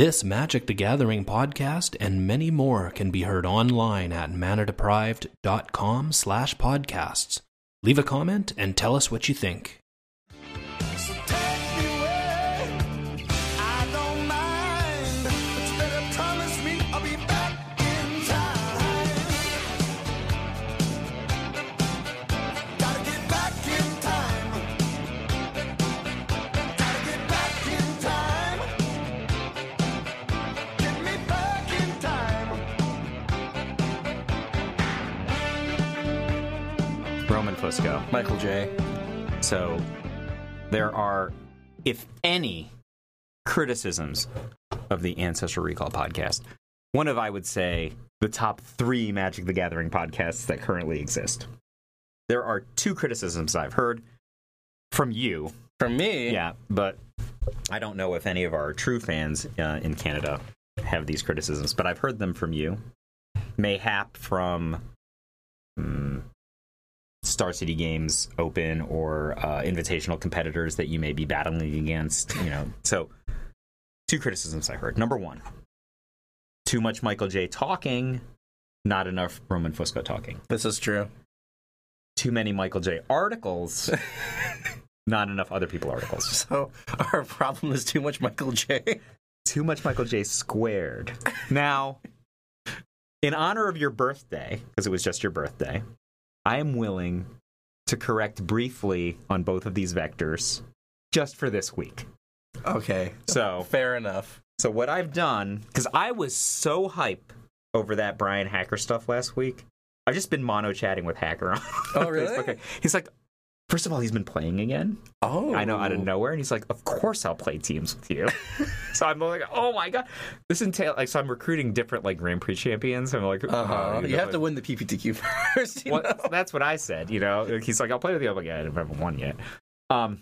This Magic the Gathering podcast and many more can be heard online at manadeprived.com slash podcasts. Leave a comment and tell us what you think. Roman Fusco. Michael J. So there are, if any, criticisms of the Ancestral Recall podcast. One of, I would say, the top three Magic the Gathering podcasts that currently exist. There are two criticisms I've heard from you. From me. Yeah, but I don't know if any of our true fans uh, in Canada have these criticisms, but I've heard them from you. Mayhap from mm, Star City Games Open or uh, invitational competitors that you may be battling against. You know, so two criticisms I heard. Number one, too much Michael J talking, not enough Roman Fusco talking. This is true. Too many Michael J articles, not enough other people articles. So our problem is too much Michael J. too much Michael J squared. Now, in honor of your birthday, because it was just your birthday, I am willing to correct briefly on both of these vectors just for this week. Okay. So, Fair enough. so what I've done, because I was so hype over that Brian Hacker stuff last week, I've just been mono chatting with Hacker on Oh, really? Facebook. He's like, first of all, he's been playing again. Oh. I know out of nowhere, and he's like, "Of course, I'll play teams with you." so I'm like, "Oh my god!" This entail like so I'm recruiting different like Grand Prix champions. I'm like, Uh huh. oh, you know, have to win the PPTQ first. You that's what I said. You know, he's like, "I'll play with you." I'm like, "I haven't won yet." Um,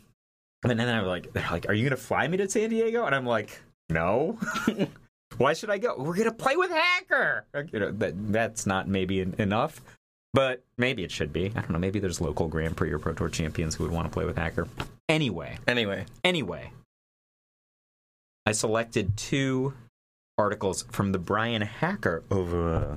and then I'm like, "They're like, are you gonna fly me to San Diego?" And I'm like, "No." Why should I go? We're gonna play with Hacker. You know that that's not maybe en- enough, but maybe it should be. I don't know. Maybe there's local Grand Prix or Pro Tour champions who would want to play with Hacker. Anyway, Anyway, Anyway, I selected two articles from the Brian Hacker over. Uh,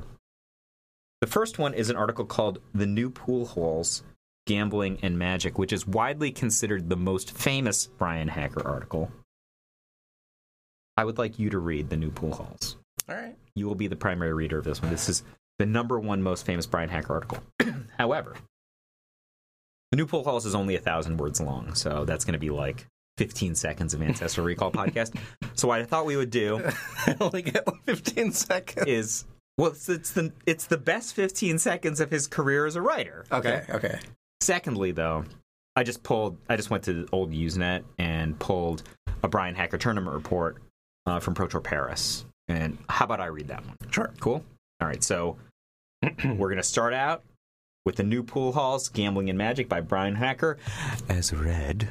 the first one is an article called The New Pool Halls Gambling and Magic, which is widely considered the most famous Brian Hacker article. I would like you to read The New Pool Halls. all right. You will be the primary reader of this one. This is the number one most famous Brian Hacker article. However, the new pool halls is only a thousand words long, so that's going to be like 15 seconds of Ancestral Recall podcast. So what I thought we would do only get like 15 seconds. is well, it's, it's the it's the best 15 seconds of his career as a writer. Okay. Okay. Secondly, though, I just pulled I just went to old Usenet and pulled a Brian Hacker tournament report uh, from Pro Tour Paris. And how about I read that one? Sure. Cool. All right, so we're gonna start out with the new pool halls, gambling and magic by Brian Hacker, as read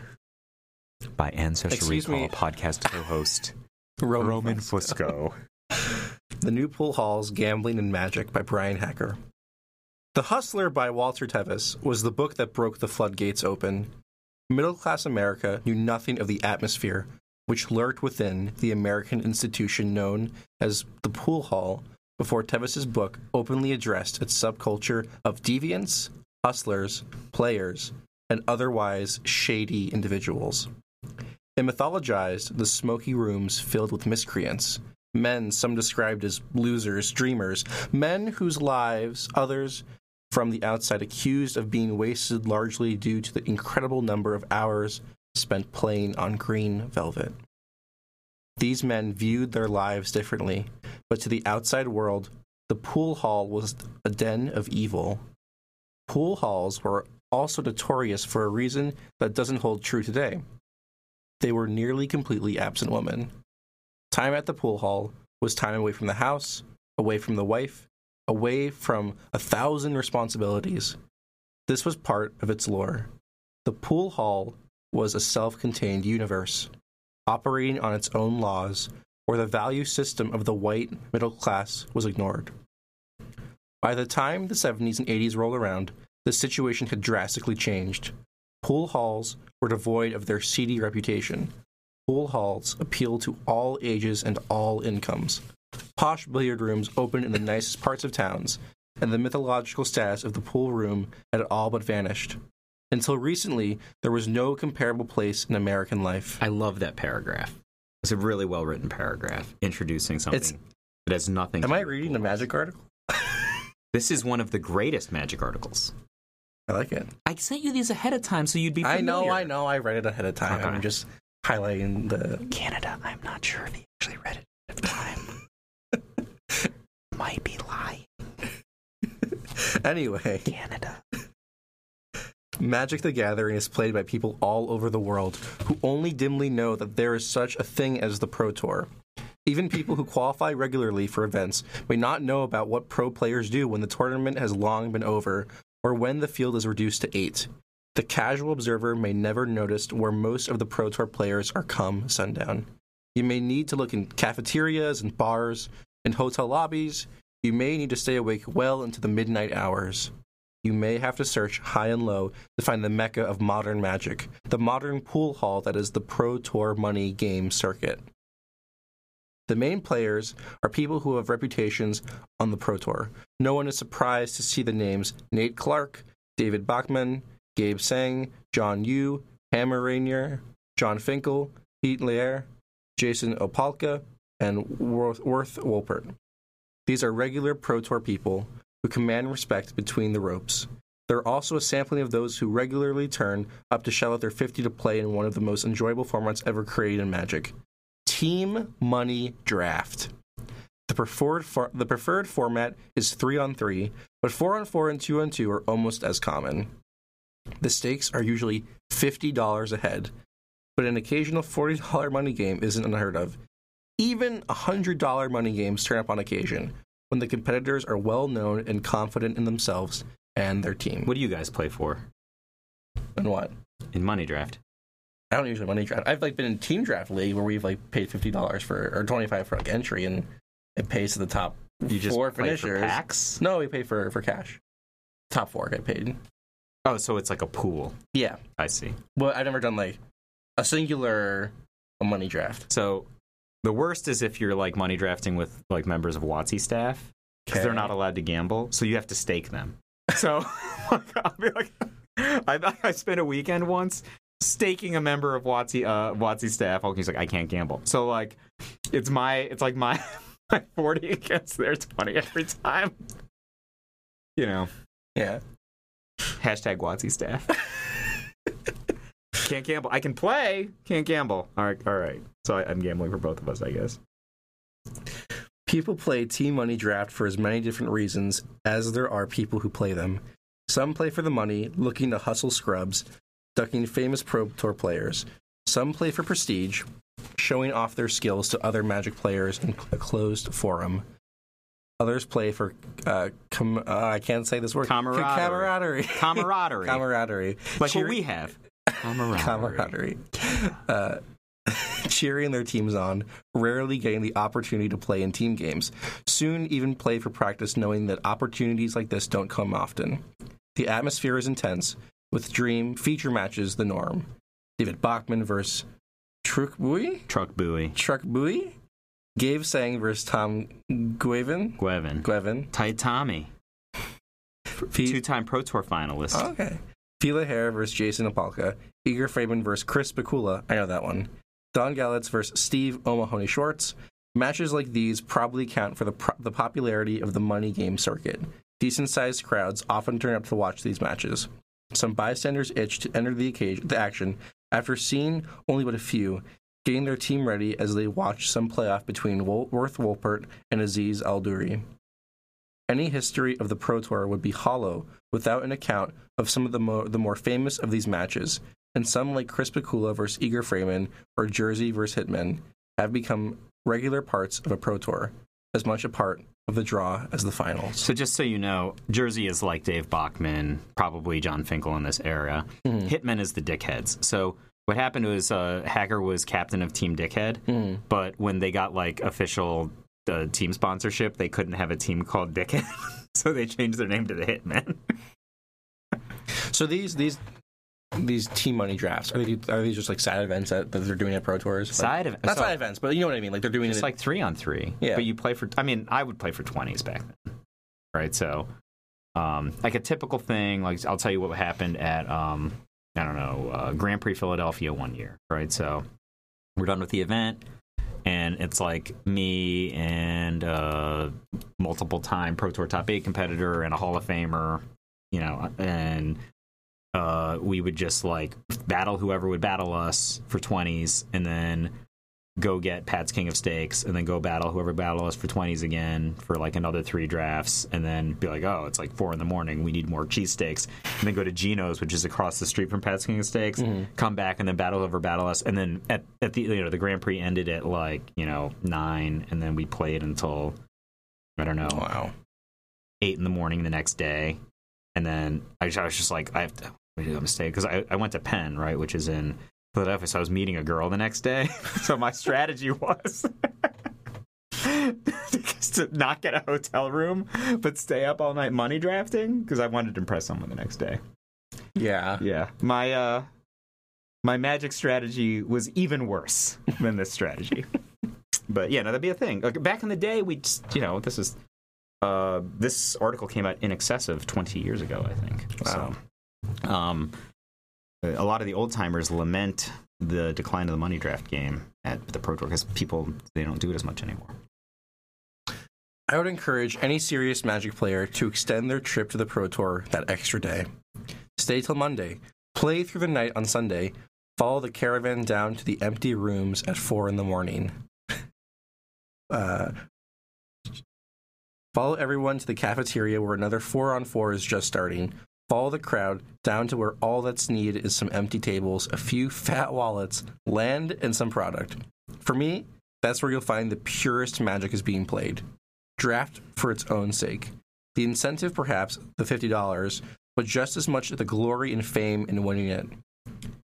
by Ancestral Excuse Recall me. podcast co-host Roman, Roman Fusco. The New Pool Halls Gambling and Magic by Brian Hacker. The Hustler by Walter Tevis was the book that broke the floodgates open. Middle class America knew nothing of the atmosphere which lurked within the American institution known as the pool hall before Tevis's book openly addressed its subculture of deviants, hustlers, players, and otherwise shady individuals. It mythologized the smoky rooms filled with miscreants, men some described as losers, dreamers, men whose lives others from the outside accused of being wasted largely due to the incredible number of hours spent playing on green velvet. These men viewed their lives differently, but to the outside world, the pool hall was a den of evil. Pool halls were also notorious for a reason that doesn't hold true today. They were nearly completely absent women. Time at the pool hall was time away from the house, away from the wife, away from a thousand responsibilities. This was part of its lore. The pool hall was a self contained universe, operating on its own laws, where the value system of the white middle class was ignored. By the time the 70s and 80s rolled around, the situation had drastically changed. Pool halls were devoid of their seedy reputation. pool halls appeal to all ages and all incomes. Posh billiard rooms open in the nicest parts of towns, and the mythological status of the pool room had all but vanished. Until recently, there was no comparable place in American life. I love that paragraph. It's a really well written paragraph introducing something It's- that has nothing. Am to I do with reading pool. magic article? This is one of the greatest magic articles. I like it. I sent you these ahead of time so you'd be. I know. I know. I read it ahead of time. Okay. I'm just highlighting the. Canada, I'm not sure if he actually read it at the time. Might be lying. Anyway, Canada. Magic the Gathering is played by people all over the world who only dimly know that there is such a thing as the Pro Tour. Even people who qualify regularly for events may not know about what pro players do when the tournament has long been over or when the field is reduced to eight. The casual observer may never notice where most of the Pro Tour players are come sundown. You may need to look in cafeterias and bars and hotel lobbies. You may need to stay awake well into the midnight hours. You may have to search high and low to find the mecca of modern magic, the modern pool hall that is the Pro Tour money game circuit. The main players are people who have reputations on the Pro Tour. No one is surprised to see the names Nate Clark, David Bachmann, Gabe Tsang, John Yu, Hammer Rainier, Jon Finkel, Pete Lear, Jason Opalka, and Worth Wollpert. These are regular Pro Tour people who command respect between the ropes. There are also a sampling of those who regularly turn up to shell out their 50 to play in one of the most enjoyable formats ever created in Magic Team Money Draft. The preferred, for- the preferred format is 3 on 3, but 4 on 4 and 2 on 2 are almost as common. The stakes are usually $50 a head, but an occasional $40 money game isn't unheard of. Even $100 money games turn up on occasion when the competitors are well known and confident in themselves and their team. What do you guys play for And what? in money draft? I don't usually money draft. I've like been in team draft league where we've like paid fifty dollars for or twenty five for like entry, and it pays to the top You just four play for finishers. packs. No, we pay for for cash. Top four get paid. Oh, so it's like a pool. Yeah, I see. well, I've never done like a singular money draft. So the worst is if you're like money drafting with like members of WotC staff because they're not allowed to gamble, so you have to stake them. So I'll be like, I, I spent a weekend once staking a member of WotC uh, WotC staff. He's like, I can't gamble. So like, it's my it's like my my forty against their twenty every time. You know, Yeah, hashtag WotC staff. can't gamble. I can play, can't gamble. All right, all right. So I, I'm gambling for both of us, I guess. people play team money draft for as many different reasons as there are people who play them. Some play for the money, looking to hustle scrubs, ducking famous pro tour players. Some play for prestige, showing off their skills to other Magic players in a closed forum. Others play for uh, com- uh, I can't say this word Camaraderie. camaraderie Camaraderie. camaraderie like Cheer- what we have. Camaraderie. camaraderie. Uh, cheering their teams on, rarely getting the opportunity to play in team games. Soon, even play for practice, knowing that opportunities like this don't come often. The atmosphere is intense, with dream feature matches the norm. David Bachmann versus Trukbui? Truc Bui. Truckbui? Gabe Tsang versus Tom Guevin? Gwevin. Guevin. Tight Tommy. Two-time Pro Tour finalist. Oh, okay. Fila Hare versus Jason Opalka. Igor Frayman versus Chris Pikula. I know that one. Don Gallitz versus Steve O'Mahony Schwartz. Matches like these probably count for the, pro- the popularity of the money game circuit. Decent sized crowds often turn up to watch these matches. Some bystanders itch to enter the, occasion, the action after seeing only but a few, getting their team ready as they watch some playoff between Worth Wollpert and Aziz Al Duri. Any history of the Pro Tour would be hollow without an account of some of the, mo- the more famous of these matches, and some like Chris Pikula versus Igor Frayman or Jersey versus Hitman have become regular parts of a Pro Tour, as much a part of the draw as the finals. So just so you know, Jersey is like Dave Bachmann, probably Jon Finkel in this era. Mm-hmm. Hitmen is the dickheads. So what happened was uh, Hacker was captain of Team Dickhead, Mm-hmm. but when they got like official uh, team sponsorship, they couldn't have a team called Dickhead, so they changed their name to the Hitmen. So these these these team money drafts? Are they are these just like side events that, that they're doing at Pro Tours? Like- Side ev- not so- side events, but you know what I mean. Like they're doing It's it. like three on three. Yeah. But you play for, I mean, I would play for 20s back then. Right. So, um, like a typical thing, like I'll tell you what happened at, um, I don't know, uh, Grand Prix Philadelphia one year. Right. So we're done with the event. And it's like me and uh, multiple time Pro Tour top eight competitor and a Hall of Famer, you know, and uh, we would just like battle whoever would battle us for 20s and then go get Pat's King of Stakes and then go battle whoever battle us for 20s again for like another three drafts and then be like, oh, it's like four in the morning. We need more cheesesteaks. And then go to Gino's, which is across the street from Pat's King of Steaks, mm-hmm. come back and then battle whoever battle us. And then at, at the, you know, the Grand Prix ended at like, you know, nine and then we played until, I don't know, wow. eight in the morning the next day, and then I, I was just like, I have to I made a mistake because I, I went to Penn, right, which is in Philadelphia. So I was meeting a girl the next day. so my strategy was to not get a hotel room, but stay up all night money drafting because I wanted to impress someone the next day. Yeah. Yeah, my uh, my magic strategy was even worse than this strategy. but yeah, no, that'd be a thing. Like, back in the day, we just, you know, this is uh, this article came out in excess of twenty years ago, I think. Wow. So, um, a lot of the old timers lament the decline of the money draft game at the Pro Tour because people they don't do it as much anymore. I would encourage any serious Magic player to extend their trip to the Pro Tour that extra day. Stay till Monday. Play through the night on Sunday. Follow the caravan down to the empty rooms at 4 in the morning. Uh, follow everyone to the cafeteria where another 4 on 4 is just starting. Follow the crowd down to where all that's needed is some empty tables, a few fat wallets, land, and some product. For me, that's where you'll find the purest magic is being played draft for its own sake. The incentive, perhaps, the $50, but just as much the glory and fame in winning it.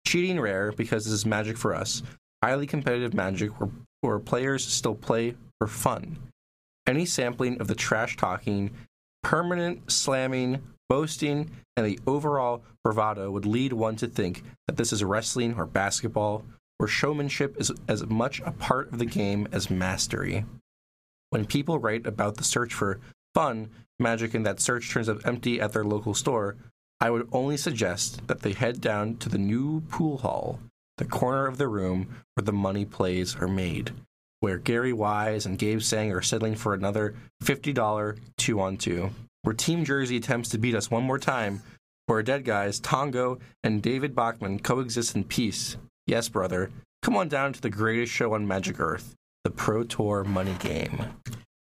Cheating rare because this is magic for us. Highly competitive magic where, where players still play for fun. Any sampling of the trash talking, permanent slamming, boasting, and the overall bravado would lead one to think that this is wrestling or basketball, where showmanship is as much a part of the game as mastery. When people write about the search for fun, magic, and that search turns up empty at their local store, I would only suggest that they head down to the new pool hall, the corner of the room where the money plays are made, where Gary Wise and Gabe Tsang are settling for another $50 two on two, where Team Jersey attempts to beat us one more time, where our dead guys Tongo and David Bachmann coexist in peace. Yes, brother, come on down to the greatest show on Magic Earth, the Pro Tour money game.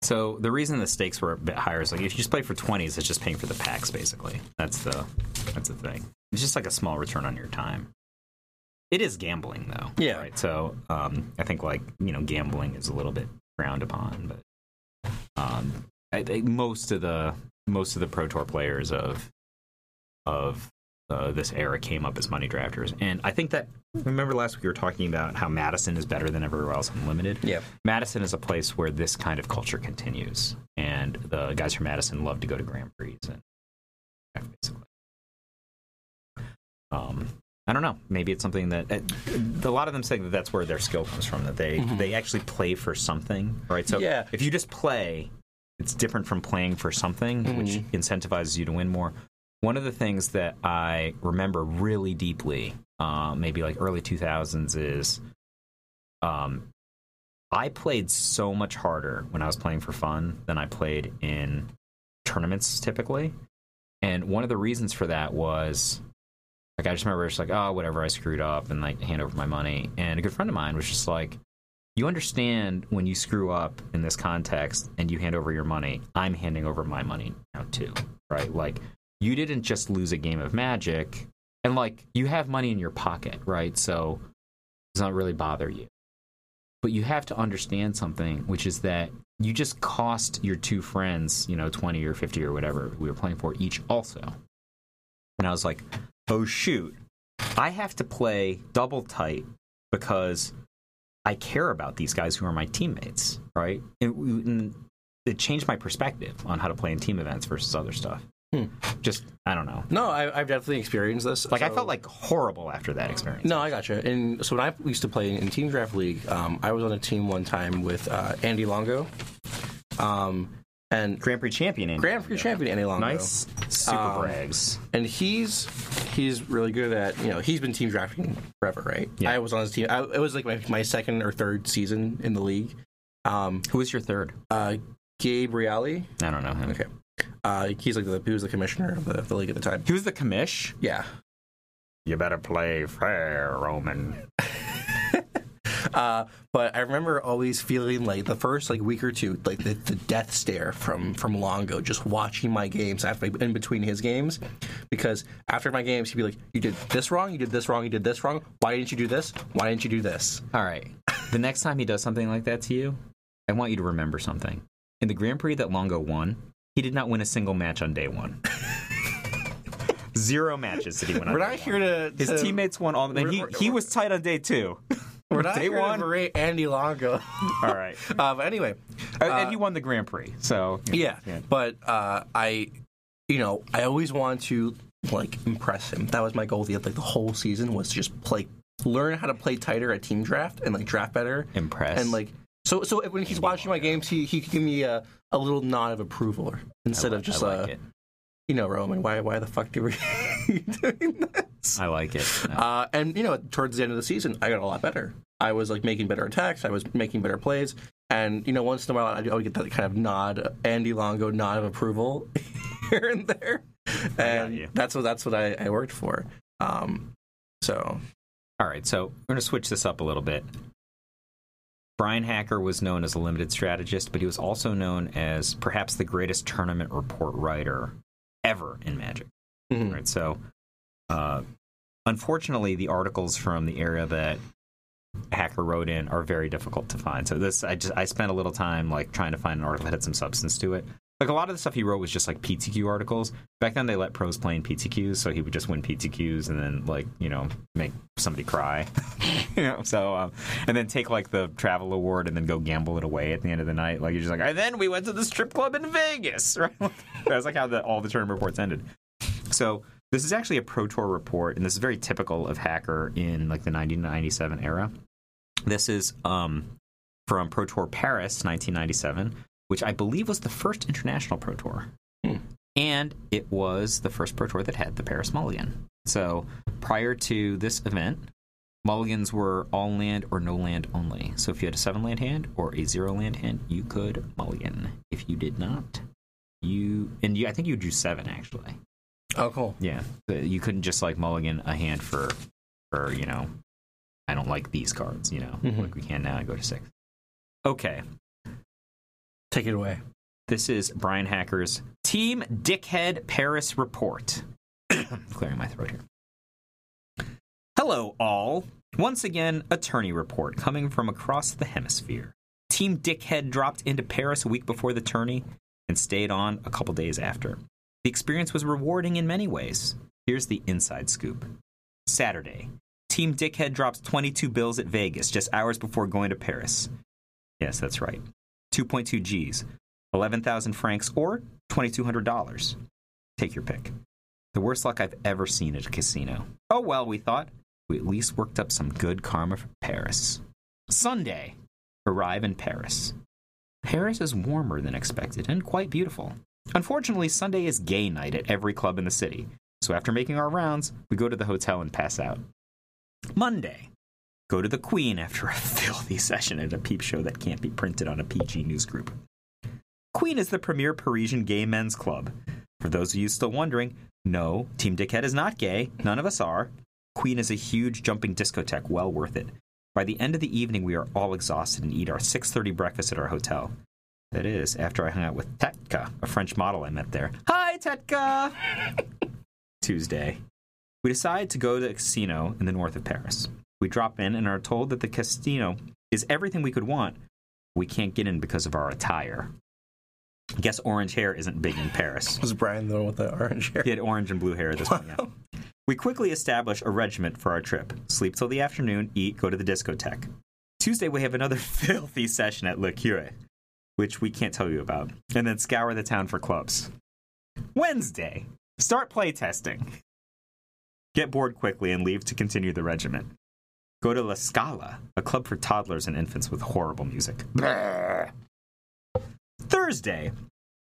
So the reason the stakes were a bit higher is like if you just play for twenties, it's just paying for the packs basically. That's the that's the thing. It's just like a small return on your time. It is gambling though. Yeah. Right. So um, I think like you know gambling is a little bit frowned upon, but um, I think most of the most of the pro tour players of of uh, this era came up as money drafters, and I think that remember last week we were talking about how Madison is better than everywhere else in limited. Yeah. Madison is a place where this kind of culture continues, and the guys from Madison love to go to Grand Prix and basically. Um, I don't know. Maybe it's something that uh, a lot of them say that that's where their skill comes from. That they they actually play for something, right? So Yeah. if you just play, it's different from playing for something, which incentivizes you to win more. One of the things that I remember really deeply, uh, maybe like early 2000s, is um, I played so much harder when I was playing for fun than I played in tournaments typically. And one of the reasons for that was like I just remember it's like, oh, whatever, I screwed up and like hand over my money. And a good friend of mine was just like, you understand when you screw up in this context and you hand over your money, I'm handing over my money now too. Right? Like you didn't just lose a game of magic and like you have money in your pocket, right? So it does not really bother you. But you have to understand something, which is that you just cost your two friends, you know, 20 or 50 or whatever we were playing for each also. And I was like, oh shoot, I have to play double tight because I care about these guys who are my teammates, right? And, and it changed my perspective on how to play in team events versus other stuff. Just I don't know. No, I, I've definitely experienced this. Like I felt like horrible after that experience. No, I gotcha. And so when I used to play in Team Draft League, um, I was on a team one time with uh, Andy Longo, um, and Grand Prix champion. Andy. Grand Prix champion Andy Longo. Nice super Um, brags. and he's he's really good at you know he's been team drafting forever, right? Yeah. I was on his team. I, it was like my, my second or third season in the league. Um, Who was your third? uh, Gabe Reale, I don't know him. okay, uh, he's like the he was the commissioner of the, the league at the time. He was the commish. Yeah. You better play fair, Roman. Uh, but I remember always feeling like the first like week or two, like the, the death stare from from Longo, just watching my games after in between his games, because after my games he'd be like, "You did this wrong, you did this wrong, you did this wrong. Why didn't you do this? Why didn't you do this?" All right. The next time he does something like that to you, I want you to remember something. In the Grand Prix that Longo won, he did not win a single match on day one. Zero matches did he win on We're day not one. here to. His to- teammates won all, and We're- he, we're- he was tight on day two. We're not day here one. to berate Andy Longo. All right. uh, but anyway, and he won the Grand Prix, so yeah. Yeah. But uh, I, you know, I always wanted to like impress him. That was my goal the like the whole season was to just play, learn how to play tighter at team draft and like draft better. Impress and like so so when he's watching my games he he could give me a, a little nod of approval instead I of just like uh it. you know roman why why the fuck do we doing I like it. uh and you know towards the end of the season i got a lot better. I was like making better attacks. I was making better plays. And you know once in a while i would get that kind of nod andy longo nod of approval here and there. And that's what that's what i, I worked for. Um so. All right, so we're going to switch this up a little bit. Brian Hacker was known as a limited strategist, but he was also known as perhaps the greatest tournament report writer ever in Magic. mhm. Right, so uh, unfortunately, the articles from the area that Hacker wrote in are very difficult to find. So this, I just I spent a little time like trying to find an article that had some substance to it. Like a lot of the stuff he wrote was just like PTQ articles. Back then, they let pros play in PTQs, so he would just win PTQs and then like you know make somebody cry, you know. So um, and then take like the travel award and then go gamble it away at the end of the night. Like you're just like, and then we went to the strip club in Vegas, right? That's like how the, all the tournament reports ended. So this is actually a Pro Tour report, and this is very typical of Hacker in like the 1997 era. This is um, from Pro Tour Paris, 1997, which I believe was the first international Pro Tour, Hmm. and it was the first Pro Tour that had the Paris Mulligan. So prior to this event, mulligans were all land or no land only. So if you had a seven land hand or a zero land hand, you could mulligan. If you did not, you and you, I think you drew seven actually. Oh cool Yeah, you couldn't just like mulligan a hand for, for you know, I don't like these cards. You know, Mhm. like we can now. I go to six. Okay, take it away this is Brian Hacker's Team Dickhead Paris report. Clearing my throat here. Hello, all. Once again, attorney report coming from across the hemisphere. Team Dickhead dropped into Paris a week before the tourney and stayed on a couple days after. The experience was rewarding in many ways. Here's the inside scoop. Saturday, Team Dickhead drops 22 bills at Vegas just hours before going to Paris. Yes, that's right. 2.2 G's, 11,000 francs, or $2,200. Take your pick. The worst luck I've ever seen at a casino. Oh well, we thought. We at least worked up some good karma for Paris. Sunday. Arrive in Paris. Paris is warmer than expected and quite beautiful. Unfortunately, Sunday is gay night at every club in the city, so after making our rounds, we go to the hotel and pass out. Monday. Go to the Queen after a filthy session at a peep show that can't be printed on a PG news group. Queen is the premier Parisian gay men's club. For those of you still wondering, no, Team Dickhead is not gay. None of us are. Queen is a huge jumping discotheque, well worth it. By the end of the evening, we are all exhausted and eat our 6:30 breakfast at our hotel. That is after I hung out with Tetka, a French model I met there. Hi, Tetka. Tuesday, we decide to go to a casino in the north of Paris. We drop in and are told that the casino is everything we could want. We can't get in because of our attire. Guess orange hair isn't big in Paris. was brian the one with the orange hair He had orange and blue hair at this point. Yeah. We quickly establish a regiment for our trip. Sleep till the afternoon, eat, go to the discotheque. Tuesday, we have another filthy session at Le Cure, which we can't tell you about, and then scour the town for clubs. Wednesday, start playtesting. Get bored quickly and leave to continue the regiment. Go to La Scala, a club for toddlers and infants with horrible music. Thursday,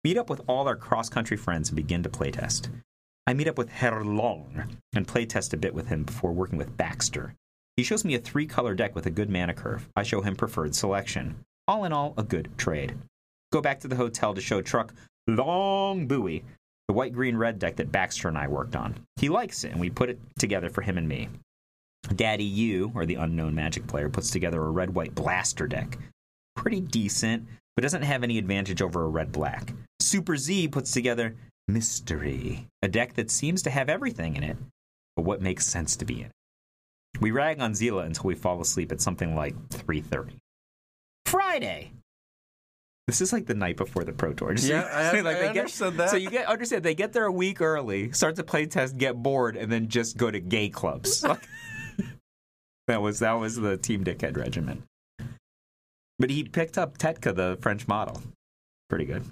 meet up with all our cross country friends and begin to playtest. I meet up with Herr Long and playtest a bit with him before working with Baxter. He shows me a three color deck with a good mana curve. I show him preferred selection. All in all, a good trade. Go back to the hotel to show Truck Long Buoy, the white green red deck that Baxter and I worked on. He likes it, and we put it together for him and me. Daddy U, or the unknown magic player, puts together a red white blaster deck. Pretty decent, but doesn't have any advantage over a red black. Super Z puts together Mystery, a deck that seems to have everything in it, but what makes sense to be in it. We rag on Zila until we fall asleep at something like 3:30. Friday. This is like the night before the Pro Tour. Just- Yeah, I- I they understood that. So you get understand they get there a week early, start the play test, get bored, and then just go to gay clubs. that was that was the Team Dickhead regiment. But he picked up Tetka, the French model. Pretty good.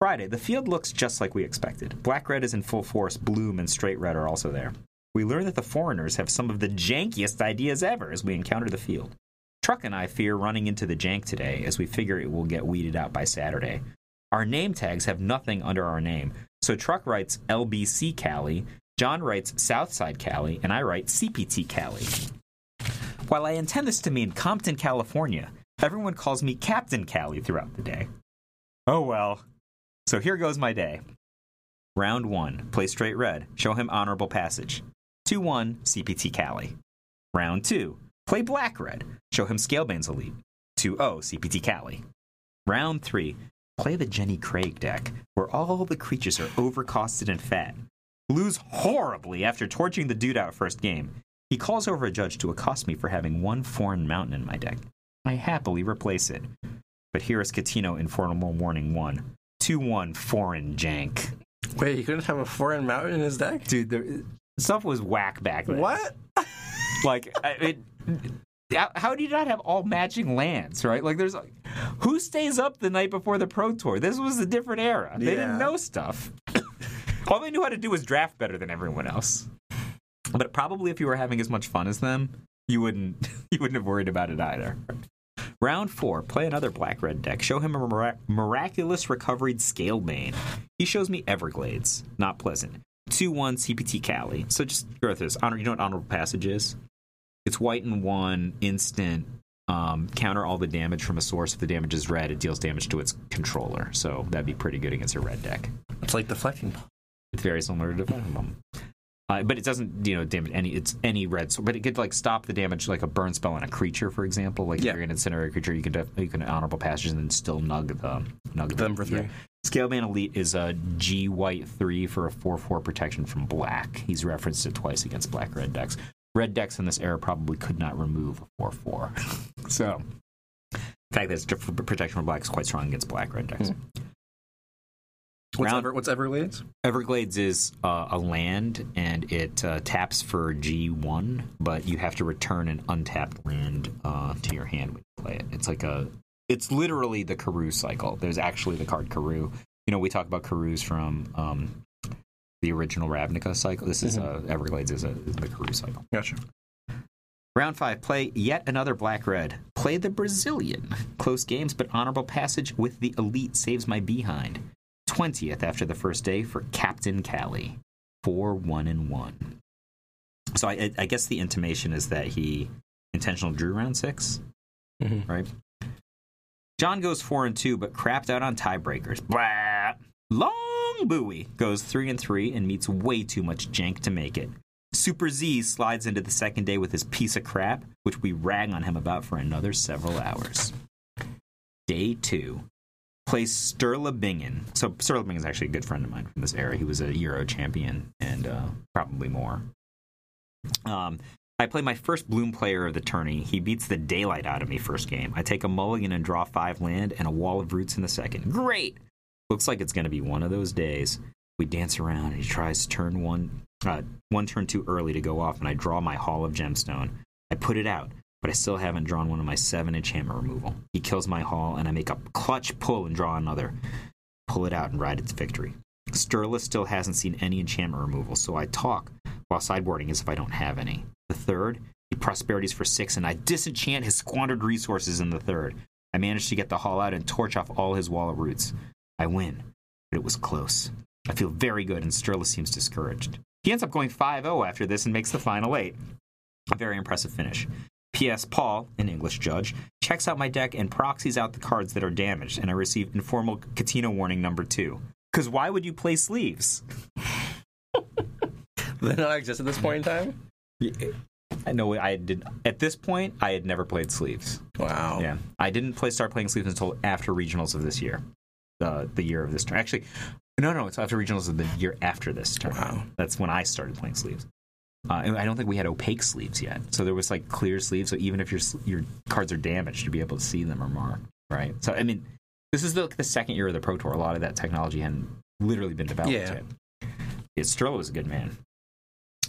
Friday, the field looks just like we expected. Black red is in full force, bloom and straight red are also there. We learn that the foreigners have some of the jankiest ideas ever as we encounter the field. Truck and I fear running into the jank today as we figure it will get weeded out by Saturday. Our name tags have nothing under our name, so Truck writes LBC Cali, John writes Southside Cali, and I write CPT Cali. While I intend this to mean Compton, California, everyone calls me Captain Cali throughout the day. Oh well. So here goes my day. Round 1, play straight red, show him honorable passage. 2 1, CPT Cali. Round 2, play black red, show him Scalebane's Elite. 2 0, CPT Cali. Round 3, play the Jenny Craig deck, where all the creatures are overcosted and fat. Lose horribly after torching the dude out first game. He calls over a judge to accost me for having one foreign mountain in my deck. I happily replace it. But here is Catino in Formal Warning 1. 2 1 foreign jank. Wait, he couldn't have a foreign mountain in his deck? Dude, the stuff was whack back then. What? Like, it, how, how do you not have all matching lands, right? Like, there's like, who stays up the night before the Pro Tour? This was a different era. They didn't know stuff. all they knew how to do was draft better than everyone else. But probably if you were having as much fun as them, you wouldn't you wouldn't have worried about it either. Round four, play another black red deck. Show him a mira- miraculous recovered Scalebane. He shows me Everglades. Not pleasant. 2 1 CPT Cali. So just go through this. Honor, you know what Honorable Passage is? It's white and one, instant, um, counter all the damage from a source. If the damage is red, it deals damage to its controller. So that'd be pretty good against a red deck. It's like deflecting. It's very similar to Deflecting Bomb. Uh, but it doesn't, you know, damage any. It's any red. But it could like stop the damage, like a burn spell on a creature, for example. Like Yeah. if you're an incinerate creature, you can def- you can honorable passage and then still nug the nug Them for three. Scalebane Elite is a G white three for a four four protection from black. He's referenced it twice against black red decks. Red decks in this era probably could not remove a four four. so, the fact that it's diff- protection from black is quite strong against black red decks. What's, Round- Ever, what's Everglades? Everglades is uh, a land and it uh, taps for G1, but you have to return an untapped land uh, to your hand when you play it. It's like a. It's literally the Karoo cycle. There's actually the card Karoo. You know, we talk about Karoos from um, the original Ravnica cycle. This is uh, Everglades is, a, is the Karoo cycle. Gotcha. Round five, play yet another black red. Play the Brazilian. Close games, but honorable passage with the elite saves my behind. 20th after the first day for Captain Cali. 4 1 and 1. So I, I- I guess the intimation is that he intentional drew round 6 Mhm. right? John goes 4 and 2, but crapped out on tiebreakers. Blah. Long Buoy goes 3 and 3 and meets way too much jank to make it. Super Z slides into the second day with his piece of crap, which we rag on him about for another several hours. Day two. Plays Sturla Bingen. So Sturla Bingen is actually a good friend of mine from this era. He was a Euro champion and uh, probably more. Um, I play my first Bloom player of the tourney. He beats the daylight out of me first game. I take a mulligan and draw five land and a wall of roots in the second. Great! Looks like it's going to be one of those days. We dance around and he tries to turn one, uh, one turn too early to go off, and I draw my Hall of Gemstone. I put it out, but I still haven't drawn one of my seven inch hammer removal. He kills my Hall, and I make a clutch pull and draw another. pull it out and ride its victory. Sterlis still hasn't seen any enchantment removal, so I talk while sideboarding as if I don't have any. The third, he prosperities for six, and I disenchant his squandered resources in the third. I manage to get the haul out and torch off all his wall of roots. I win, but it was close. I feel very good, and Sterlis seems discouraged. He ends up going 5 0 after this and makes the final eight. A very impressive finish. P.S. Paul, an English judge, checks out my deck and proxies out the cards that are damaged, and I receive informal Katina warning number two. Because why would you play sleeves? They not exist at this point in time. I know I did. At this point, I had never played sleeves. Wow. Yeah, I didn't play start playing sleeves until after regionals of this year, the the year of this turn. Actually, no, no, it's after regionals of the year after this turn. Wow. That's when I started playing sleeves. Uh, and I don't think we had opaque sleeves yet, so there was like clear sleeves. So even if your your cards are damaged, you'd be able to see them or mark. Right. So I mean, this is the, the second year of the Pro Tour. A lot of that technology hadn't literally been developed Yeah. yet. Yeah, Stroh was a good man.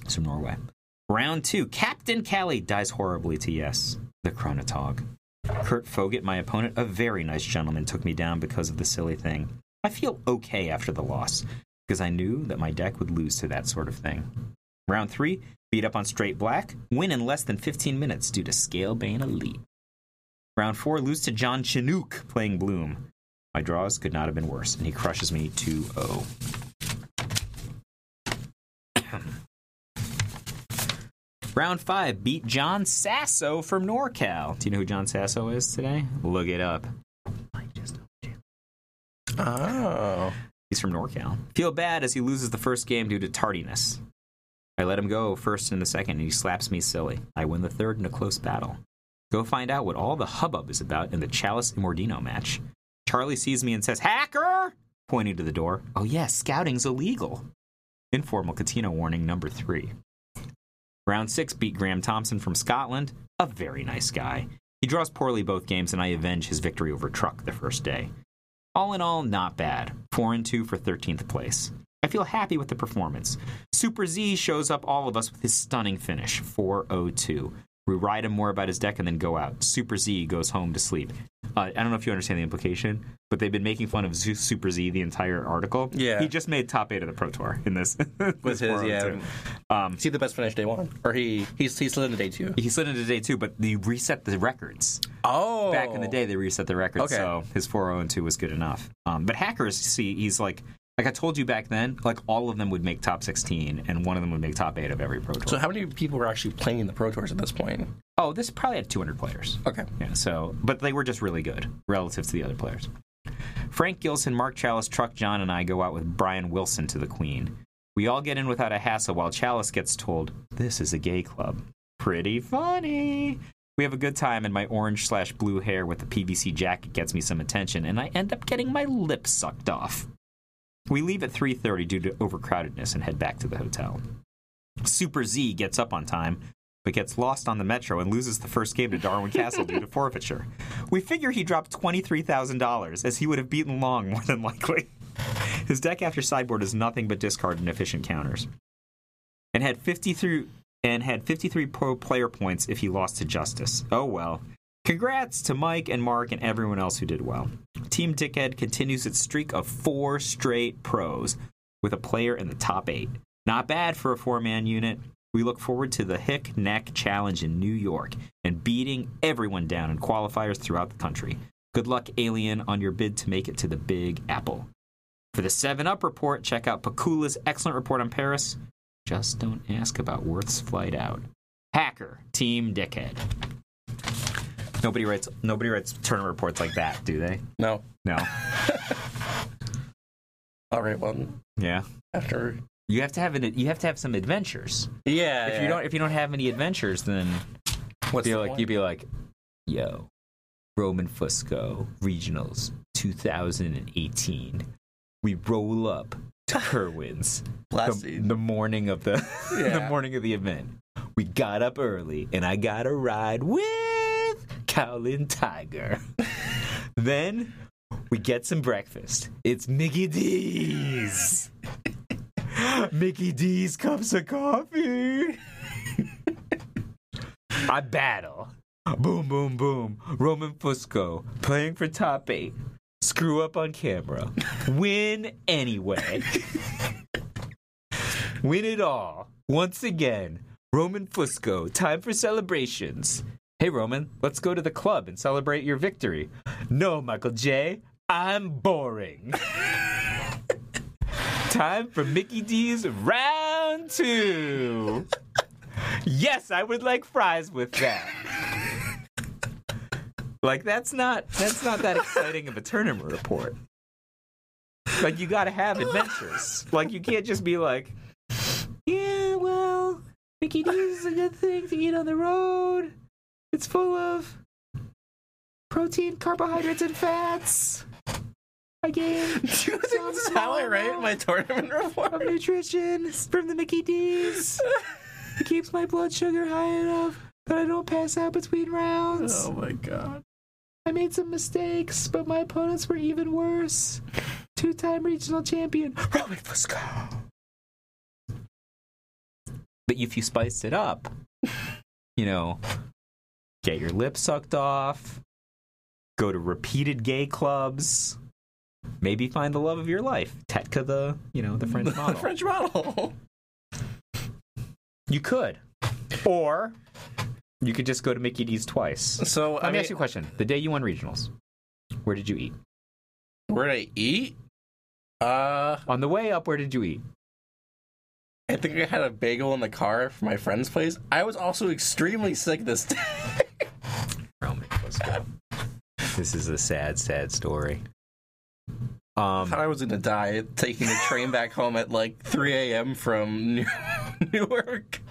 He's from Norway. Round two, Captain Callie dies horribly to Yes, the Chronatog. Kurt Foget, my opponent, a very nice gentleman, took me down because of the silly thing. I feel okay after the loss, because I knew that my deck would lose to that sort of thing. Round three, beat up on straight black, win in less than 15 minutes due to scale Scalebane Elite. Round four, lose to John Chinook playing Bloom. My draws could not have been worse, and he crushes me 2 0. Round five, beat John Sasso from NorCal. Do you know who John Sasso is today? Look it up. I just told you. Oh. He's from NorCal. Feel bad as he loses the first game due to tardiness. I let him go first in the second, and he slaps me silly. I win the third in a close battle. Go find out what all the hubbub is about in the Chalice Immordino match. Charlie sees me and says, Hacker! Pointing to the door. Oh, yes, scouting's illegal. Informal Catino warning number three. Round six beat Graham Thompson from Scotland, a very nice guy. He draws poorly both games, and I avenge his victory over Truck the first day. All in all, not bad. 4 and 2 for 13th place. I feel happy with the performance. Super Z shows up all of us with his stunning finish 402. We ride him more about his deck and then go out. Super Z goes home to sleep. Uh, I don't know if you understand the implication, but they've been making fun of Zu- Super Z the entire article. Yeah. He just made top eight of the Pro Tour in this. This his, yeah. Um, Is he the best finish day one? Or he he's he's slid into day two? he slid into day two, but they reset the records. Oh. back in the day they reset the record Okay. so his 402 was good enough um, but hackers see he's like like i told you back then like all of them would make top 16 and one of them would make top 8 of every pro tour So how many people were actually playing the Pro Tours at this point? oh this probably had 200 players Okay. yeah so but they were just really good relative to the other players frank gilson mark chalice truck john and i go out with brian wilson to the queen we all get in without a hassle while chalice gets told this is a gay club pretty funny we have a good time, and my orange slash blue hair with the PVC jacket gets me some attention, and I end up getting my lips sucked off. We leave at 3:30 due to overcrowdedness and head back to the hotel. Super Z gets up on time, but gets lost on the metro and loses the first game to Darwin Kastle due to forfeiture. We figure he dropped $23,000, as he would have beaten Long more than likely. His deck after sideboard is nothing but discard and efficient counters. And had 53 and had 53 pro player points if he lost to Justice. Oh well. Congrats to Mike and Mark and everyone else who did well. Team Dickhead continues its streak of four straight pros with a player in the top eight. Not bad for a four man unit. We look forward to the Hick Neck Challenge in New York and beating everyone down in qualifiers throughout the country. Good luck, Alien, on your bid to make it to the Big Apple. For the 7 Up report, check out Pikula's excellent report on Paris. Just don't ask about Worth's flight out. Hacker, Team Dickhead. Nobody writes nobody writes tournament reports like that, do they? No. No. All right. Well, Yeah. after You have to have an, you have to have some adventures. yeah, If yeah. you don't if you don't have any adventures, then what's the like point? you'd be like, yo, Roman Fusco Regionals 2018. We roll up to Kerwin's the, the morning of the the morning of the event. We got up early and I got a ride with Cowlin Tiger. then we get some breakfast. It's Mickey D's. Mickey D's cups of coffee. I battle. Boom, boom, boom. Roman Fusco playing for top eight. screw up on camera, win anyway. win it all. Once again, Roman Fusco, time for celebrations. Hey, Roman, let's go to the club and celebrate your victory. No, Michael J., I'm boring. time for Mickey D's round two. Yes, I would like fries with that. Like that's not that's not that exciting of a tournament report. Like you got to have adventures. Like you can't just be like, yeah, well, Mickey D's is a good thing to eat on the road. It's full of protein, carbohydrates, and fats. I gained Do you think this is how I write my tournament report? of nutrition from the Mickey D's. It keeps my blood sugar high enough that I don't pass out between rounds. Oh my god. I made some mistakes, but my opponents were even worse. Two time regional champion, Roman Fusco. But if you spice it up, you know, get your lips sucked off, go to repeated gay clubs, maybe find the love of your life. Tetka the, you know, the French model. French model. You could. Or you could just go to Mickey D's twice. So Let I me mean, ask you a question. The day you won regionals, where did you eat? where did I eat? Uh, On the way up, where did you eat? I think I had a bagel in the car from my friend's place. I was also extremely sick this day. Roman Fusco. This is a sad, sad story. I Um, thought I was gonna die taking the train back home at like 3 a.m. from New- Newark.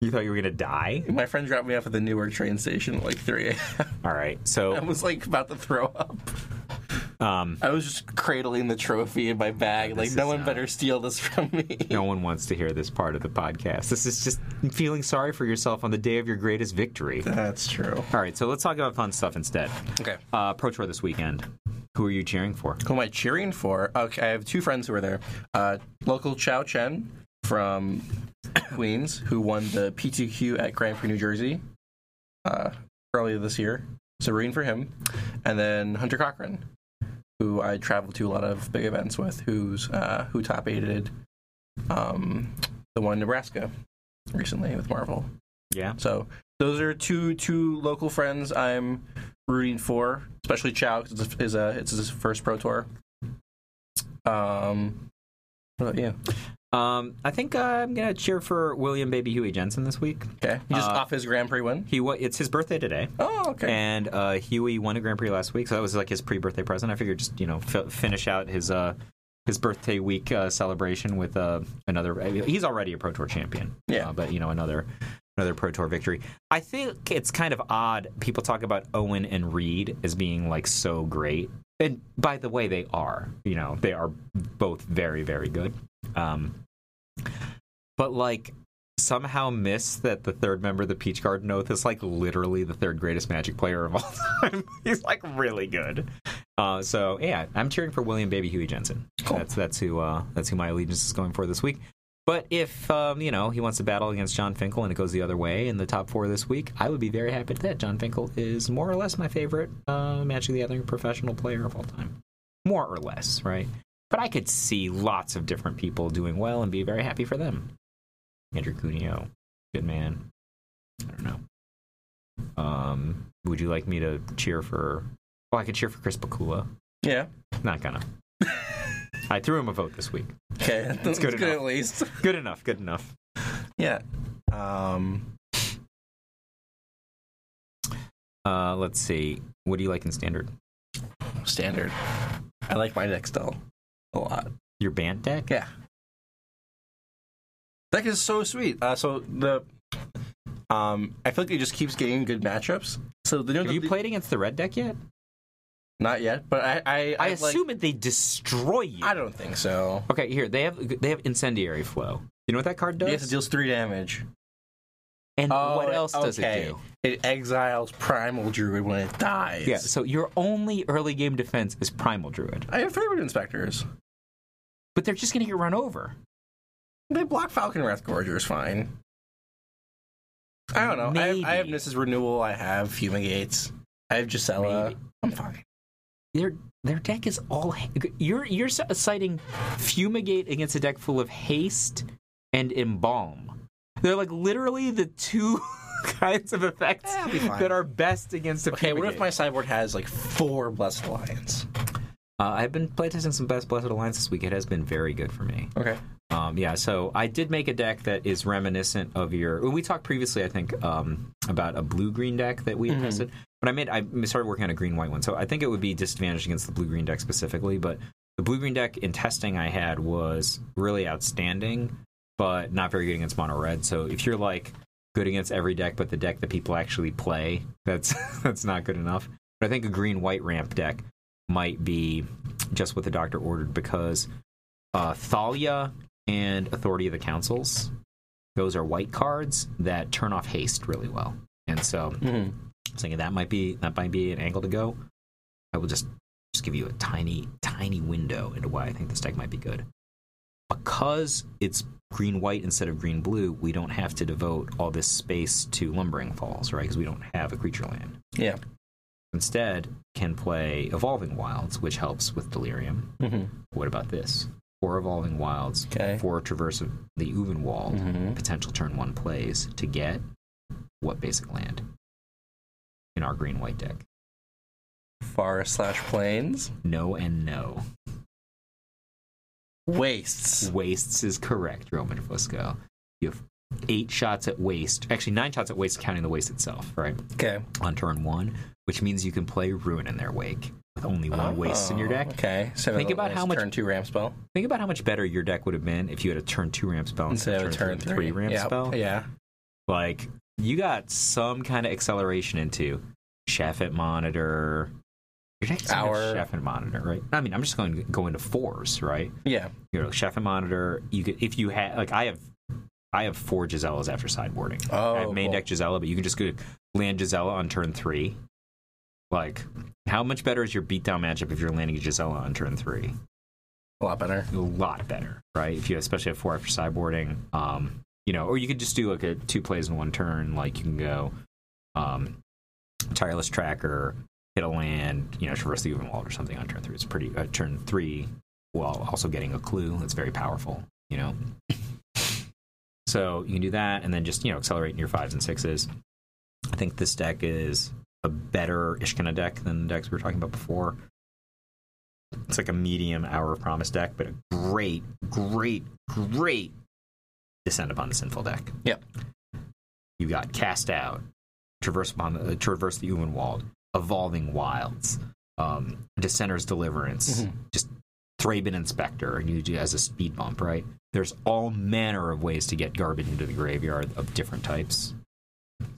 you thought you were gonna die? My friend dropped me off at the Newark train station at like 3 a.m. All right. So I was like about to throw up. Um, I was just cradling the trophy in my bag. Like, no one not- better steal this from me. no one wants to hear this part of the podcast. This is just feeling sorry for yourself on the day of your greatest victory. That's true. All right. So let's talk about fun stuff instead. Okay. Uh, Pro Tour this weekend. Who are you cheering for? Who am I cheering for? Okay, I have two friends who are there. Uh, local Chow Chen from Queens, who won the P2Q at Grand Prix, New Jersey, uh, earlier this year. So rooting for him. And then Hunter Cochran, who I travel to a lot of big events with, who's uh, who top eighted um, the one in Nebraska recently with Marvel. Yeah. So those are two two local friends I'm rooting for, especially Chow because it's, a- is a it's his first pro tour. Um, you? Um, I think uh, I'm gonna cheer for William Baby Huey Jensen this week. Okay, he just Uh, off his Grand Prix win. He wa- it's his birthday today. Oh, okay. And uh, Huey won a Grand Prix last week, so that was like his pre-birthday present. I figured just you know f- finish out his uh, his birthday week uh, celebration with uh, another. He's already a Pro Tour champion, Yeah. but you know another another Pro Tour victory. I think it's kind of odd. People talk about Owen and Reid as being like so great, and by the way, they are. You know, they are both very very good. Um, but like somehow miss that the third member of the Peach Garden Oath is like literally the third greatest Magic player of all time. He's like really good. Uh, so yeah, I'm cheering for William Baby Huey Jensen. Cool. That's that's who uh, that's who my allegiance is going for this week. But if um, you know he wants to battle against Jon Finkel and it goes the other way in the top four this week, I would be very happy with that. Jon Finkel is more or less my favorite uh, Magic the Gathering professional player of all time, more or less, right? But I could see lots of different people doing well and be very happy for them. Andrew Cuneo, good man. I don't know. Um, would you like me to cheer for? Oh, I could cheer for Chris Pikula. yeah. Not gonna. I threw him a vote this week. Okay, that's good good, enough. at least. Good enough. Good enough. Yeah. Um, Uh, let's see. What do you like in standard? standard. I like my deck still a lot. Your Bant deck? Yeah. Deck is so sweet. Uh, so the um, I feel like it just keeps getting good matchups. So the new Have you played against the red deck yet? Not yet, but I I, I, I like- assume it they destroy you. I don't think so. Okay, here they have they have incendiary flow. You know what that card does? Yes, it deals three damage. And Oh, what else does it do? It exiles Primal Druid when it dies. Yeah, so your only early game defense is Primal Druid, I have Thraben inspectors. but they're just gonna get run over. They block Falkenrath Gorgers fine. I don't know. I have, I have. Mrs. Renewal. I have Fumigates. I have Gisela. Maybe. I'm fine. their their deck is all you're you're citing fumigate against a deck full of haste and embalm. They're like literally the two kinds of effects I'll be fine. that are best against a Okay, what if my sideboard has like four Blessed Alliance? Uh, I've been playtesting some best blessed alliance this week. It has been very good for me. Okay. Um, yeah, so I did make a deck that is reminiscent of your. well, We talked previously, I think, um, about a blue green deck that we had tested. But I made, I started working on a green white one, so I think it would be disadvantaged against the blue green deck specifically. But the blue green deck in testing I had was really outstanding, but not very good against mono red. So if you're like good against every deck, but the deck that people actually play, that's that's not good enough. But I think a green white ramp deck might be just what the doctor ordered because uh, Thalia and Authority of the Consuls. Those are white cards that turn off haste really well, and so Mm-hmm. I was thinking that might be that might be an angle to go. I will just just give you a tiny tiny window into why I think this deck might be good. Because it's green white instead of green blue, we don't have to devote all this space to lumbering falls, right? Because we don't have a creature land Yeah. instead can play Evolving Wilds, which helps with Delirium. Mm-hmm. What about this? Four Evolving Wilds, Okay. four Traverse of the Ulvenwald, Mhm. potential turn one plays to get what basic land in our green white deck? Forest slash plains. No and no. Wastes. Wastes is correct, Roman Fusco. You have eight shots at waste, actually nine shots at waste, counting the waste itself, right? Okay. On turn one, which means you can play Ruin in their wake with only one oh, waste in your deck. Oh, Okay. So Think about how much- turn two ramp spell Think about how much better your deck would have been if you had a turn two ramp spell instead of a turn three, three, ramp Yep. spell. Yeah. Like you got some kind of acceleration into Shefet Monitor. Your deck doesn't have Hour. Shefet Monitor, right? I mean, I'm just going to go into fours, right? Yeah. You know, Shefet Monitor. You could if you had like I have. I have four Giselas after sideboarding. Oh, I have main cool. deck Gisela, but you can just go land Gisela on turn three. Like, how much better is your beatdown matchup if you're landing Gisela on turn three? A lot better. a lot better, right? If you especially have four after sideboarding, um, you know, or you could just do like a two plays in one turn. Like you can go, um, tireless tracker, hit a land, you know, traverse the Ulvenwald or something on turn three. It's pretty uh, turn three, while also getting a clue It's very powerful. You know, so you can do that, and then just you know accelerate in your fives and sixes. I think this deck is a better Ishkanah deck than the decks we were talking about before. It's like a medium Hour of Promise deck, but a great, great, great Descend upon the Sinful deck. Yep. You got Cast Out, Traverse upon the, uh, Traverse the Ulvenwald, Evolving Wilds, um, Dissenter's Deliverance, Mhm. just Thraben Inspector, and you do as a speed bump, right? There's all manner of ways to get garbage into the graveyard of different types.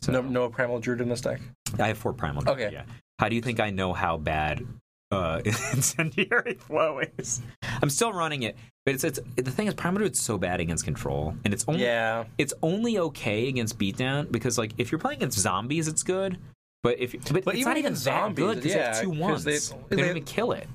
So No, no primal druid in this deck. I have four primal. Druid, Okay. Yeah. How do you think I know how bad uh, incendiary flow is? I'm still running it, but it's it's the thing is primal druid's so bad against control, and it's only Yeah. it's only okay against beatdown because like if you're playing against zombies, it's good. But if but, But it's even not even against that zombies, good because they have yeah, two ones. they- They, they- don't even kill it.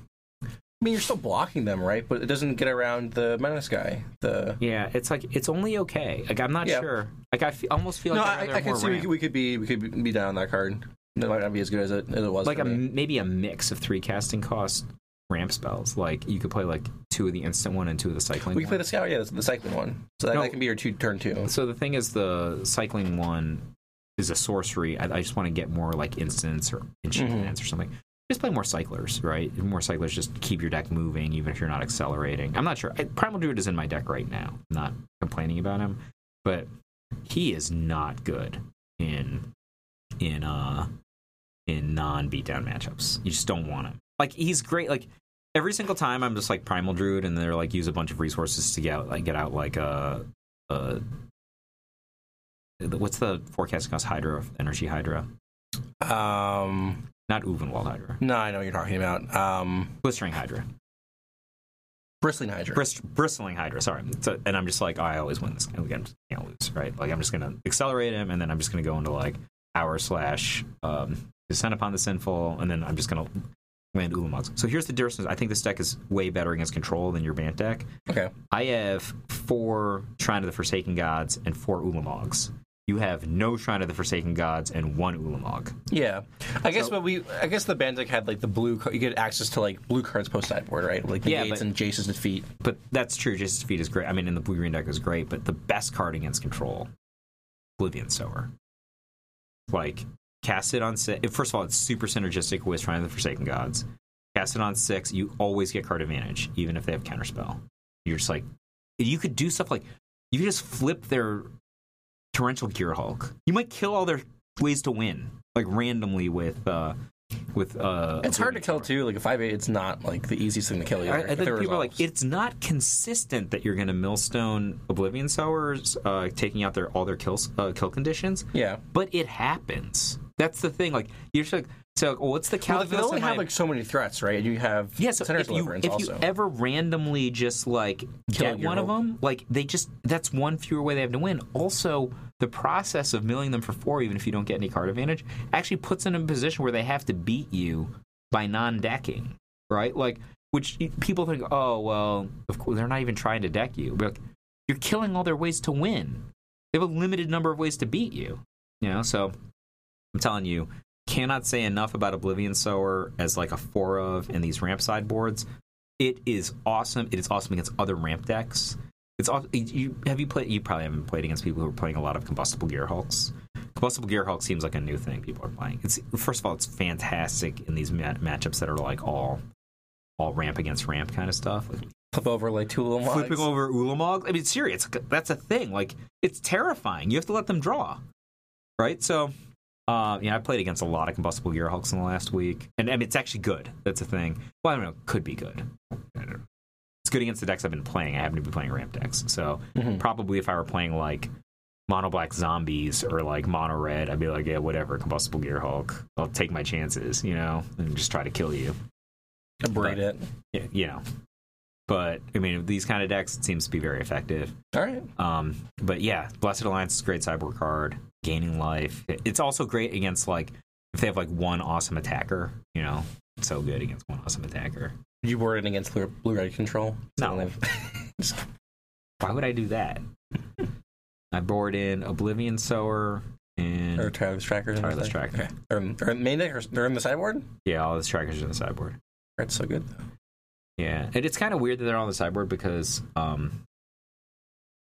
I mean, you're still blocking them, right? But it doesn't get around the menace guy. The Yeah, it's like it's only okay. Like I'm not Yeah. sure. Like I almost feel like no, I'd I, I can see we could, we could be we could be down on that card. It might not be as good as it, as it was. like a maybe a mix of three casting cost ramp spells. Like you could play like two of the instant one and two of the cycling. One. We can play the scout. Yeah, the cycling one. So that, No. that can be your two turn two. So the thing is, the cycling one is a sorcery. I, I just want to get more like instants or enchant Mhm. or something. Just play more cyclers, right? More cyclers just keep your deck moving, even if you're not accelerating. I'm not sure. I, Primal Druid is in my deck right now. I'm not complaining about him, but he is not good in in uh in non beatdown matchups. You just don't want him. Like he's great. Like every single time, I'm just like Primal Druid, and they're like use a bunch of resources to get out, like get out like a. a what's the forecasting cost Hydra energy Hydra? Um, Not Ulvenwald Hydra. no, I know what you're talking about. Um, Blistering Hydra. bristling hydra. Brist- bristling Hydra, sorry. So, and I'm just like, oh, I always win this game. I'm just can't lose, right? Like, I'm just going to accelerate him, and then I'm just going to go into like hour slash um, descend upon the sinful, and then I'm just going to land Ulamogs. So here's the difference. I think this deck is way better against control than your Bant deck. Okay. I have four Shrine of the Forsaken Gods and four Ulamogs. You have no Shrine of the Forsaken Gods and one Ulamog. Yeah, I guess. So- but we, I guess the Bant deck had like the blue. You get access to like blue cards post sideboard, right? Like the Yeah, gates but- and Jace's defeat. But that's true. Jace's defeat is great. I mean, in the blue green deck is great, but the best card against control, Oblivion Sower. Like, cast it on six. First of all, it's super synergistic with Shrine of the Forsaken Gods. Cast it on six, you always get card advantage, even if they have counterspell. You're just like, you could do stuff like, you could just flip their Torrential Gearhulk. You might kill all their ways to win, like randomly with, uh, with, uh, It's hard to kill too. Like a five eight, it's not like the easiest thing to kill. Either, I, I think people are like, it's not consistent that you're going to millstone Oblivion Sowers, uh, taking out their all their kills, uh, kill conditions, yeah. but it happens. That's the thing. Like you're just like, so well, what's the Well, they only my- have like so many threats, right? You have yeah, so if you if you ever randomly just like Kill get one of them, like they just that's one fewer way they have to win. Also, the process of milling them for four, even if you don't get any card advantage, actually puts them in a position where they have to beat you by non-decking, right? Like, which people think, oh well, of course they're not even trying to deck you. But like, you're killing all their ways to win. They have a limited number of ways to beat you. You know, so I'm telling you, cannot say enough about Oblivion Sower as like a four of in these ramp sideboards. It is awesome. It is awesome against other ramp decks. It's aw- you have you played? You probably haven't played against people who are playing a lot of combustible gear hulks. Combustible gear hulk seems like a new thing people are playing. It's first of all, it's fantastic in these ma- matchups that are like all all ramp against ramp kind of stuff. Like flip over like two little flipping over Ulamog. I mean, serious. That's a thing. Like, it's terrifying. You have to let them draw, right? So, uh, yeah, I played against a lot of combustible gear hulks in the last week, and I mean, it's actually good. That's a thing. Well, I don't know. Could be good. I don't know. It's good against the decks I've been playing. I happen to be playing ramp decks, so Mhm. probably if I were playing like mono black zombies or like mono red, I'd be like, yeah, whatever, combustible gear hulk. I'll take my chances, you know, and just try to kill you. Abrade it. Yeah, you know. But I mean, these kind of decks, it seems to be very effective. All right. Um, but yeah, Blessed Alliance is a great sideboard card. Gaining life. It's also great against like if they have like one awesome attacker. You know, it's so good against one awesome attacker. You word it against blue, blue red control? No. Just- Why would I do that? I board in Oblivion Sower and or tireless trackers. Tireless Tracker. Okay. They're in main deck or they're in the sideboard. yeah, all the trackers are in the sideboard. That's so good. Yeah, and it's kind of weird that they're on the sideboard because um,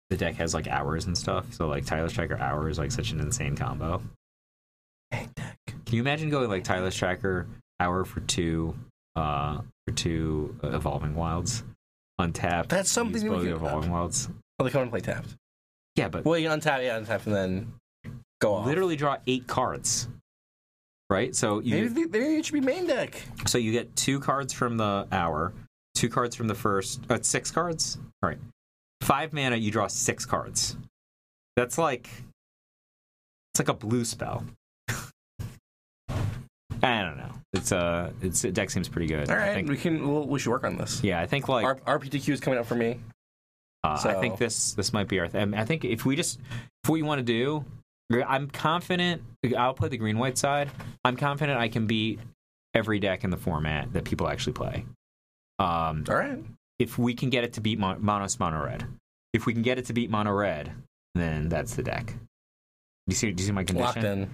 the deck has like hours and stuff. So like Tireless Tracker hour is like such an insane combo. Main deck. Can you imagine going like Tireless Tracker hour for two, uh, for two uh, Evolving Wilds, untapped? That's something we could- Evolving Wilds. Oh, they come and play tapped. Yeah, but Well, you untap, yeah, untap, and then go off. literally draw eight cards. Right, so you Maybe, they- maybe it should be main deck. So you get two cards from the hour, two cards from the first. Uh, six cards. All right, five mana. You draw six cards. That's like it's like a blue spell. I don't know. It's uh, it's the deck seems pretty good. All I think, we can. We'll, we should work on this. yeah, I think like R- RPTQ is coming up for me. uh, I think this this might be our. Th- I, mean, I think if we just if we want to do, I'm confident. I'll play the green white side. I'm confident I can beat every deck in the format that people actually play. Um, All right. if we can get it to beat mon- monos mono red, if we can get it to beat mono red, then that's the deck. Do you see? Do you see my condition? Locked in.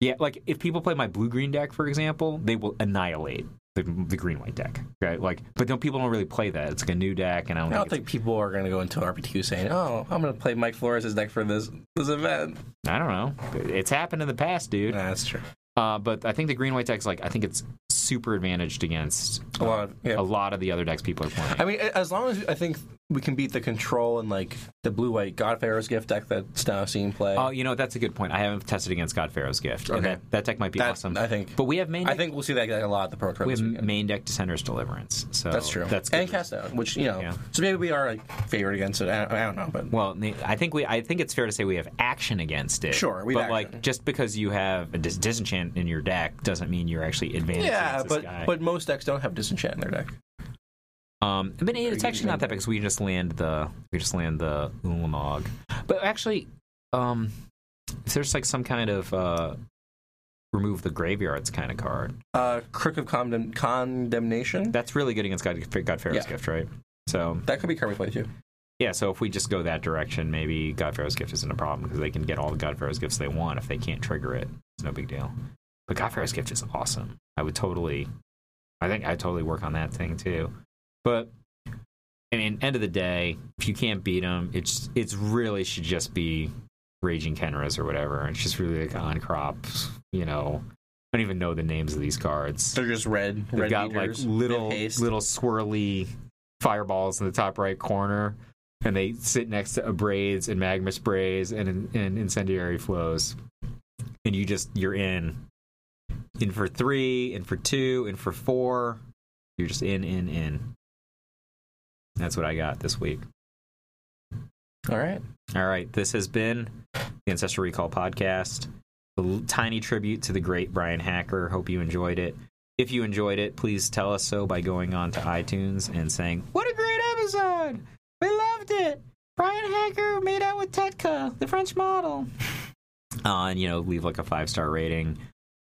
Yeah, like if people play my blue green deck, for example, they will annihilate the, the green white deck. Okay, like, but don't people don't really play that. It's like a new deck, and I don't, I don't think, think people are going to go into RPTQ saying, "Oh, I'm going to play Mike Flores' deck for this this event." I don't know. It's happened in the past, dude. Nah, that's true. Uh, but I think the green white deck's like I think it's super advantaged against A lot of yeah. a lot of the other decks people are playing. I mean, as long as I think we can beat the control and like the blue white God Pharaoh's gift deck that's now seen play. Oh, you know that's a good point. I haven't tested against God Pharaoh's gift. Okay. that, that deck might be That- awesome. I think. but we have main. Deck, I think we'll see that a lot at the Pro we have weekend. main deck Dissenter's Deliverance. So That's true. That's good. and cast out, which you know, Yeah. so maybe we are like favored against it. I, I don't know, but Well, I think we. I think it's fair to say we have action against it. Sure, we but have like just because you have a dis- disenchant in your deck doesn't mean you're actually advantaged. yeah, but guy. but most decks don't have disenchant in their deck. Um, but it's actually not that can- because we just land the we just land the Ulamog. But actually, um, if there's like some kind of uh, remove the graveyards kind of card, Uh, Crook of Condemn- Condemnation. that's really good against God, Yeah. gift, right? So That could be card we play too. yeah, so if we just go that direction, maybe God Pharaoh's gift isn't a problem because they can get all the God Pharaoh's gifts they want if they can't trigger it. It's no big deal. But God Pharaoh's gift is awesome. I would totally, I think I'd totally work on that thing too. But I mean, end of the day, if you can't beat them, it's it's really should just be Raging Khenras or whatever. It's just really like on crops, you know. I don't even know the names of these cards. They're just red. They've red got like little They have haste. little swirly fireballs in the top right corner, and they sit next to abrades and magma sprays and, and incendiary flows. And you just you're in, in for three, in for two, in for four. You're just in, in, in. That's what I got this week. All right. All right, this has been the Ancestral Recall podcast. A tiny tribute to the great Brian Hacker. Hope you enjoyed it. If you enjoyed it, please tell us so by going on to iTunes and saying, What a great episode! We loved it! Brian Hacker made out with Tetka, the French model. Uh, and, you know, leave like a five star rating.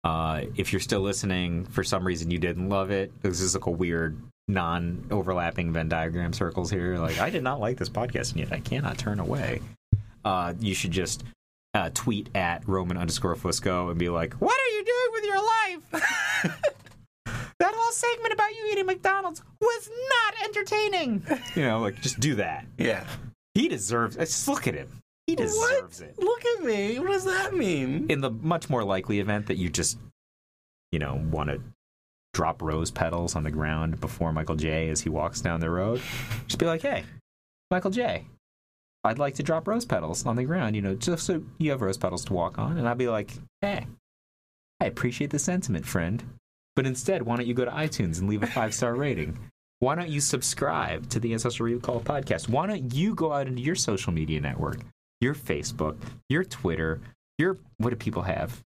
Uh, if you're still listening, for some reason you didn't love it, this is like a weird non overlapping Venn diagram circles here. Like, I did not like this podcast, and yet I cannot turn away. Uh, you should just uh, tweet at Roman underscore Fusco and be like, What are you doing with your life? that whole segment about you eating McDonald's was not entertaining. You know, like, just do that. Yeah. He deserves Just look at him. He deserves it. Look at me. What does that mean? In the much more likely event that you just, you know, want to drop rose petals on the ground before Michael J as he walks down the road, just be like, hey, Michael J, I'd like to drop rose petals on the ground, you know, just so you have rose petals to walk on. And I'd be like, hey, I appreciate the sentiment, friend. But instead, why don't you go to iTunes and leave a five star rating? Why don't you subscribe to the Ancestral Recall podcast? Why don't you go out into your social media network, your Facebook, your Twitter, your what do people have?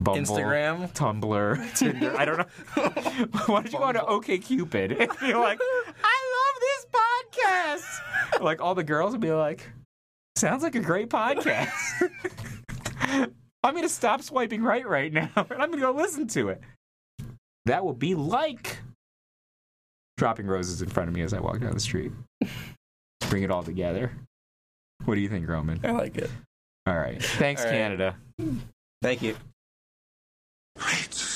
Bumble, Instagram. Tumblr, Tinder. I don't know. Why don't you go on to OKCupid and be like, I love this podcast? Like all the girls would be like, sounds like a great podcast. I'm going to stop swiping right right now and I'm going to go listen to it. That will be like dropping roses in front of me as I walk down the street. Bring it all together. What do you think, Roman? I like it. All right. Thanks, All right. Canada. Thank you. Right.